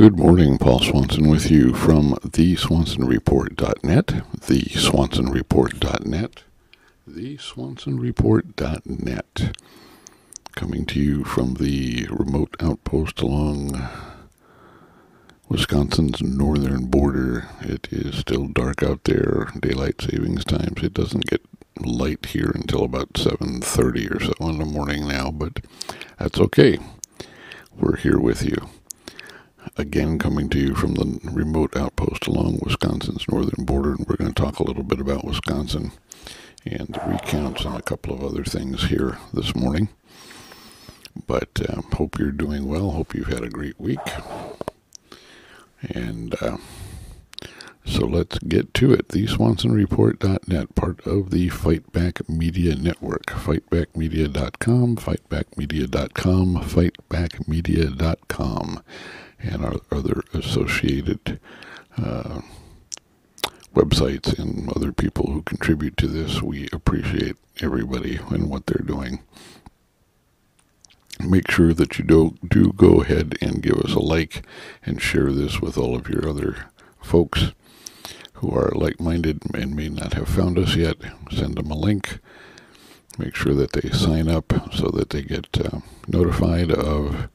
Good morning, Paul Swansen with you from theswansenreport.net, theswansenreport.net, theswansenreport.net. Coming to you from the remote outpost along Wisconsin's northern border. It is still dark out there, daylight savings times. It doesn't get light here until about 7:30 or so in the morning now, but that's okay. We're here with you again coming to you from the remote outpost along Wisconsin's northern border, and we're going to talk a little bit about Wisconsin and the recounts and a couple of other things here this morning. But uh, hope you're doing well. Hope you've had a great week. And uh, so let's get to it. The SwansenReport.net, part of the Fight Back Media Network. FightbackMedia.com, FightbackMedia.com, FightbackMedia.com and our other associated uh, websites and other people who contribute to this. We appreciate everybody and what they're doing. Make sure that you do, do go ahead and give us a like and share this with all of your other folks who are like-minded and may not have found us yet. Send them a link. Make sure that they sign up so that they get uh, notified of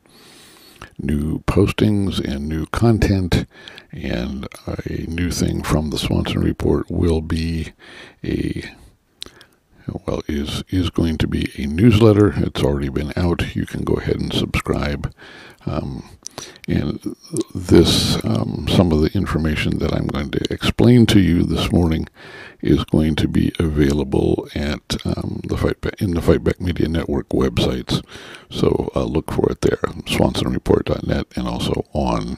new postings and new content. And a new thing from the Swansen Report will be a well is is going to be a newsletter. It's already been out. You can go ahead and subscribe. Um, and this, um, some of the information that I'm going to explain to you this morning is going to be available at um, the Fight in the Fight Back Media Network websites. So uh, look for it there, swansenreport.net, and also on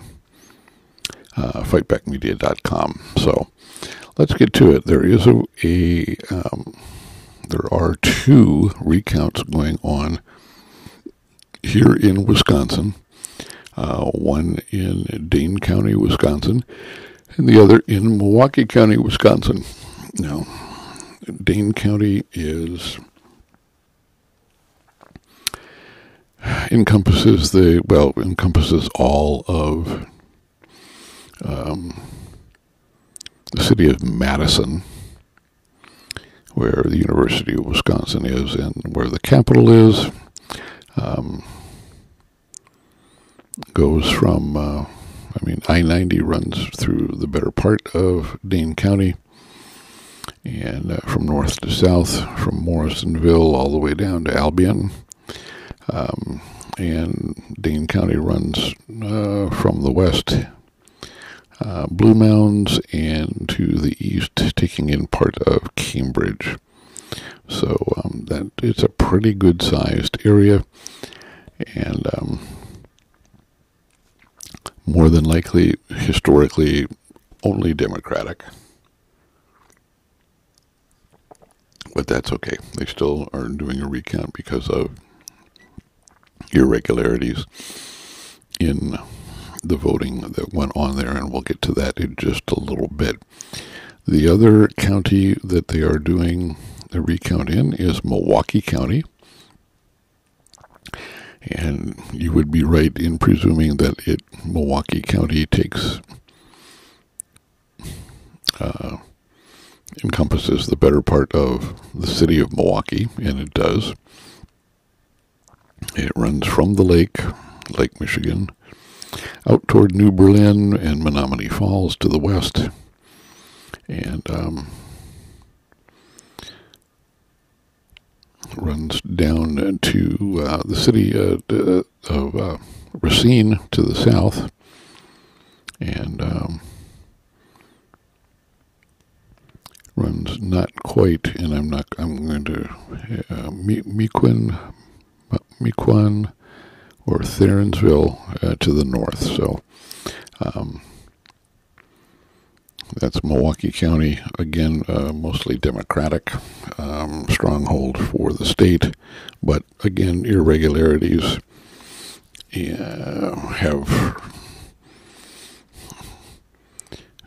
uh, fightbackmedia.com. So let's get to it. There is a, a um, there are two recounts going on here in Wisconsin uh, one in Dane County, Wisconsin, and the other in Milwaukee County, Wisconsin. Now, Dane County is encompasses the well encompasses all of um, the city of Madison, where the University of Wisconsin is, and where the capital is. Um, goes from, uh, I mean, I 90 runs through the better part of Dane County and uh, from north to south, from Morrisonville all the way down to Albion. Um, and Dane County runs uh, from the west, uh, Blue Mounds, and to the east, taking in part of Cambridge. So um, that it's a pretty good sized area, and um, more than likely historically only Democratic. But that's okay. They still are doing a recount because of irregularities in the voting that went on there, and we'll get to that in just a little bit. The other county that they are doing the recount in is Milwaukee County. And you would be right in presuming that it Milwaukee County takes uh, encompasses the better part of the city of Milwaukee, and it does. It runs from the lake, Lake Michigan, out toward New Berlin and Menomonee Falls to the west, and um, runs to uh, the city uh, of uh, Racine to the south, and um, runs not quite. And I'm not. I'm going to uh, Mequon, Mequon, or Thiensville uh, to the north. So. Um, that's Milwaukee County, again, uh, mostly Democratic um, stronghold for the state, but again, irregularities uh, have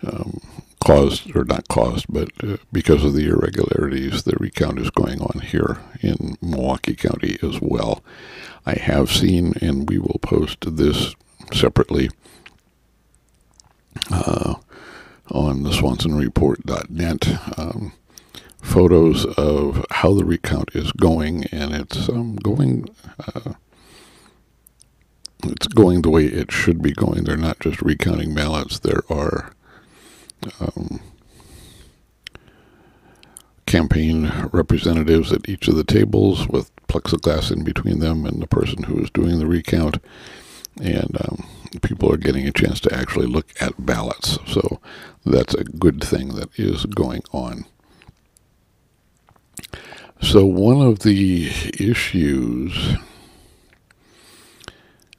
um, caused, or not caused, but uh, because of the irregularities, the recount is going on here in Milwaukee County as well. I have seen, and we will post this separately uh, on the SwansenReport.net. Um, photos of how the recount is going, and it's um, going. Uh, it's going the way it should be going. They're not just recounting ballots. There are um, campaign representatives at each of the tables with plexiglass in between them and the person who is doing the recount. And um, people are getting a chance to actually look at ballots. So that's a good thing that is going on. So, one of the issues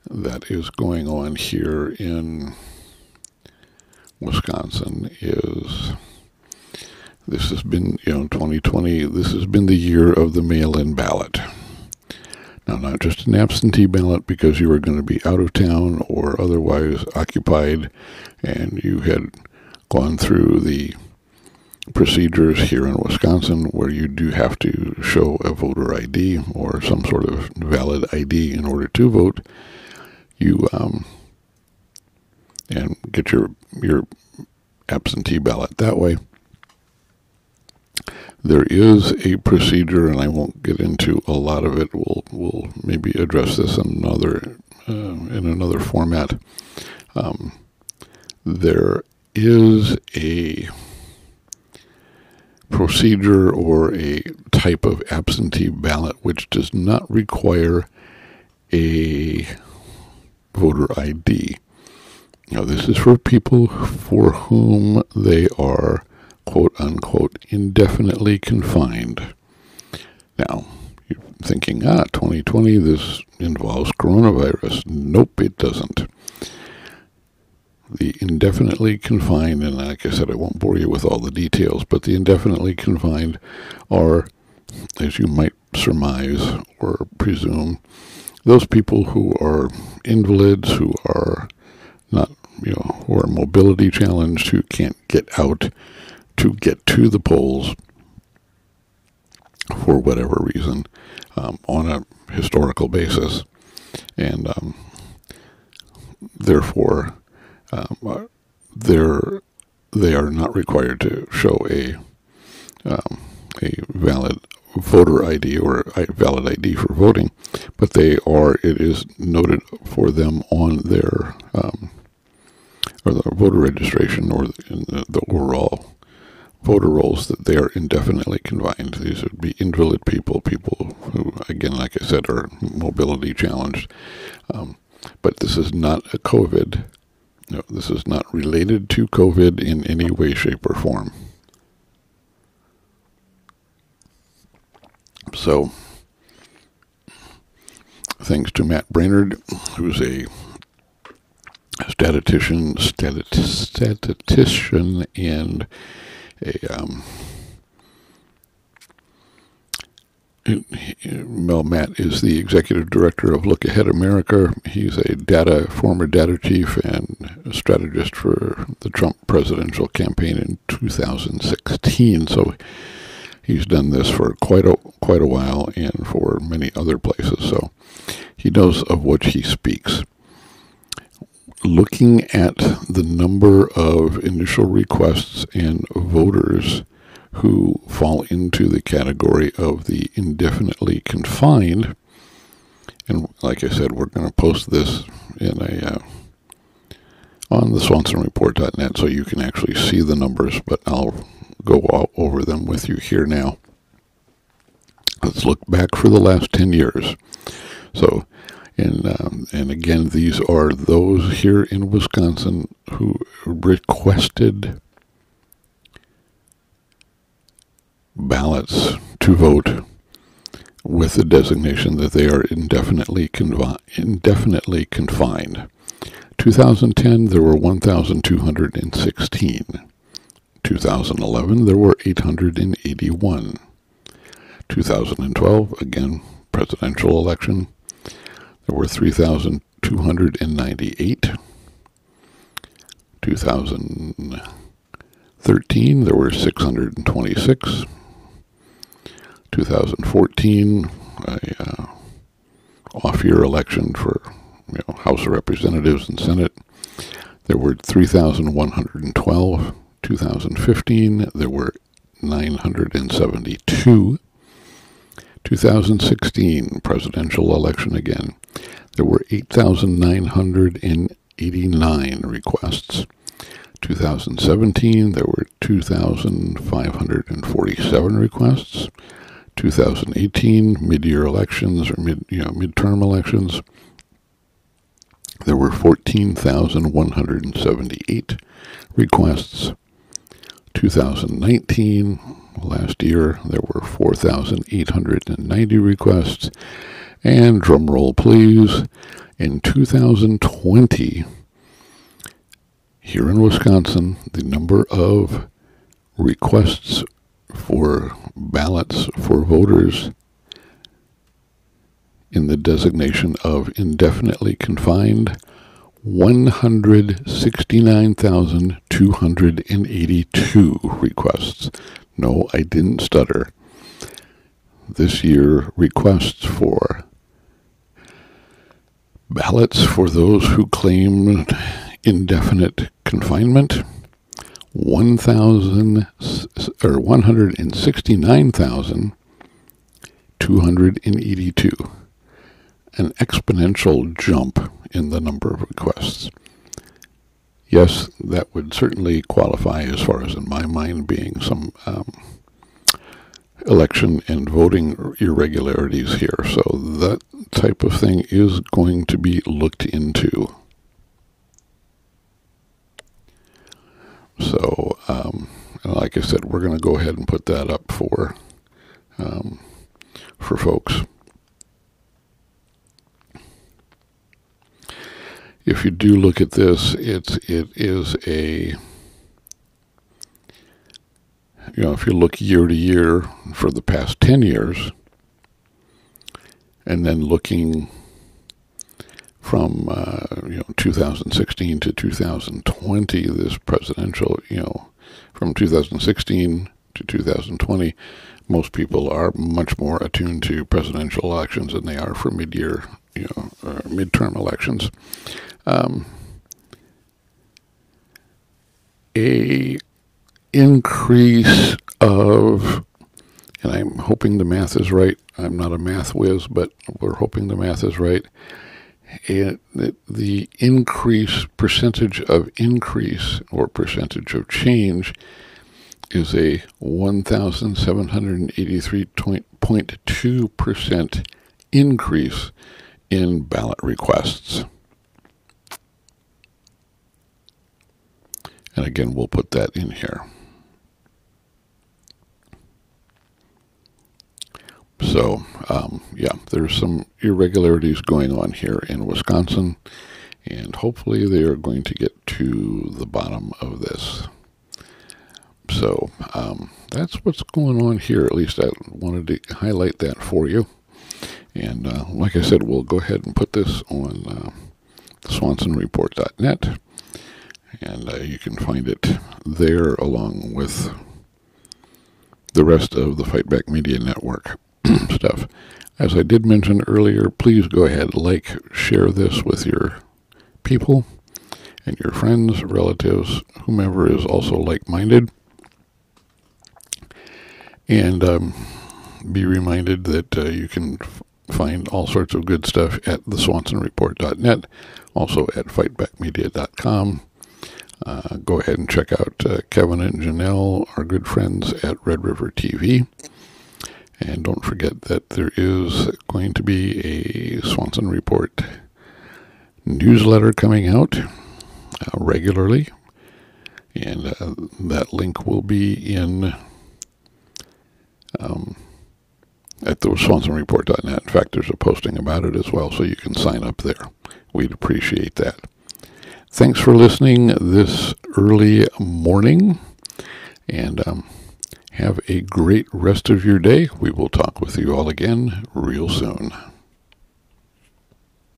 that is going on here in Wisconsin is this has been, you know, 2020, this has been the year of the mail in ballot. Now, not just an absentee ballot because you were going to be out of town or otherwise occupied and you had gone through the procedures here in Wisconsin where you do have to show a voter ID or some sort of valid ID in order to vote. You um, and get your your absentee ballot that way. There is a procedure, and I won't get into a lot of it. We'll we'll maybe address this in another uh, in another format. Um, there is a procedure or a type of absentee ballot which does not require a voter ID. Now, this is for people for whom they are quote unquote indefinitely confined. Now, you're thinking, ah, 2020, this involves coronavirus. Nope, it doesn't the indefinitely confined, and like I said, I won't bore you with all the details, but the indefinitely confined are, as you might surmise or presume, those people who are invalids, who are not, you know, who are mobility challenged, who can't get out to get to the polls for whatever reason um, on a historical basis. And um, therefore, um, they're they are not required to show a um, a valid voter ID or valid ID for voting, but they are. It is noted for them on their um, or the voter registration or the, the overall voter rolls that they are indefinitely confined. These would be invalid people, people who, again, like I said, are mobility challenged. Um, but this is not a COVID no, this is not related to COVID in any way, shape, or form. So, thanks to Matt Braynard, who's a statistician, statistician, and a um, Mel Matt is the executive director of Look Ahead America. He's a data former data chief and strategist for the Trump presidential campaign in 2016. So he's done this for quite a quite a while and for many other places. So he knows of what he speaks. Looking at the number of initial requests and voters who fall into the category of the indefinitely confined. And like I said, we're going to post this in a uh, on the SwansenReport.net so you can actually see the numbers, but I'll go over them with you here now. Let's look back for the last 10 years. So, and, um, and again, these are those here in Wisconsin who requested ballots to vote with the designation that they are indefinitely, confi- indefinitely confined. 2010, there were 1,216. 2011, there were 881. 2012, again, presidential election, there were 3,298. 2013, there were 626. 2014, a uh, off-year election for you know, House of Representatives and Senate. there were 3,112. 2015, there were 972. 2016 presidential election again, there were 8,989 requests. 2017, there were 2,547 requests. 2018 mid-year elections or mid, you know, midterm elections, there were 14,178 requests. 2019, last year, there were 4,890 requests. And drum roll, please, in 2020, here in Wisconsin, the number of requests for ballots for voters in the designation of indefinitely confined 169,282 requests. No, I didn't stutter. This year, requests for ballots for those who claim indefinite confinement 1,000 or 169,282 an exponential jump in the number of requests. Yes, that would certainly qualify as far as in my mind being some um, election and voting irregularities here. So that type of thing is going to be looked into. So, um, like I said, we're going to go ahead and put that up for um, for folks. if you do look at this, it's it is a you know if you look year to year for the past ten years, and then looking from uh, you know 2016 to 2020, this presidential you know from 2016 to 2020, most people are much more attuned to presidential elections than they are for mid-year you know midterm elections um, a increase of and I'm hoping the math is right. I'm not a math whiz, but we're hoping the math is right. The increase percentage of increase or percentage of change is a 1,783.2% increase in ballot requests. And again, we'll put that in here. So, um, yeah, there's some irregularities going on here in Wisconsin, and hopefully they are going to get to the bottom of this. So, um, that's what's going on here. At least I wanted to highlight that for you. And uh, like I said, we'll go ahead and put this on uh, swansenreport.net and uh, you can find it there along with the rest of the Fight Back Media Network stuff. As I did mention earlier, please go ahead, like, share this with your people and your friends, relatives, whomever is also like-minded. And um, be reminded that uh, you can find all sorts of good stuff at theswansenreport.net, also at fightbackmedia.com uh, go ahead and check out uh, Kevin and Janelle, our good friends at Red River TV. And don't forget that there is going to be a Swansen Report newsletter coming out uh, regularly. And uh, that link will be in um, at the swansenreport.net. In fact, there's a posting about it as well, so you can sign up there. We'd appreciate that. Thanks for listening this early morning, and um, have a great rest of your day. We will talk with you all again real soon.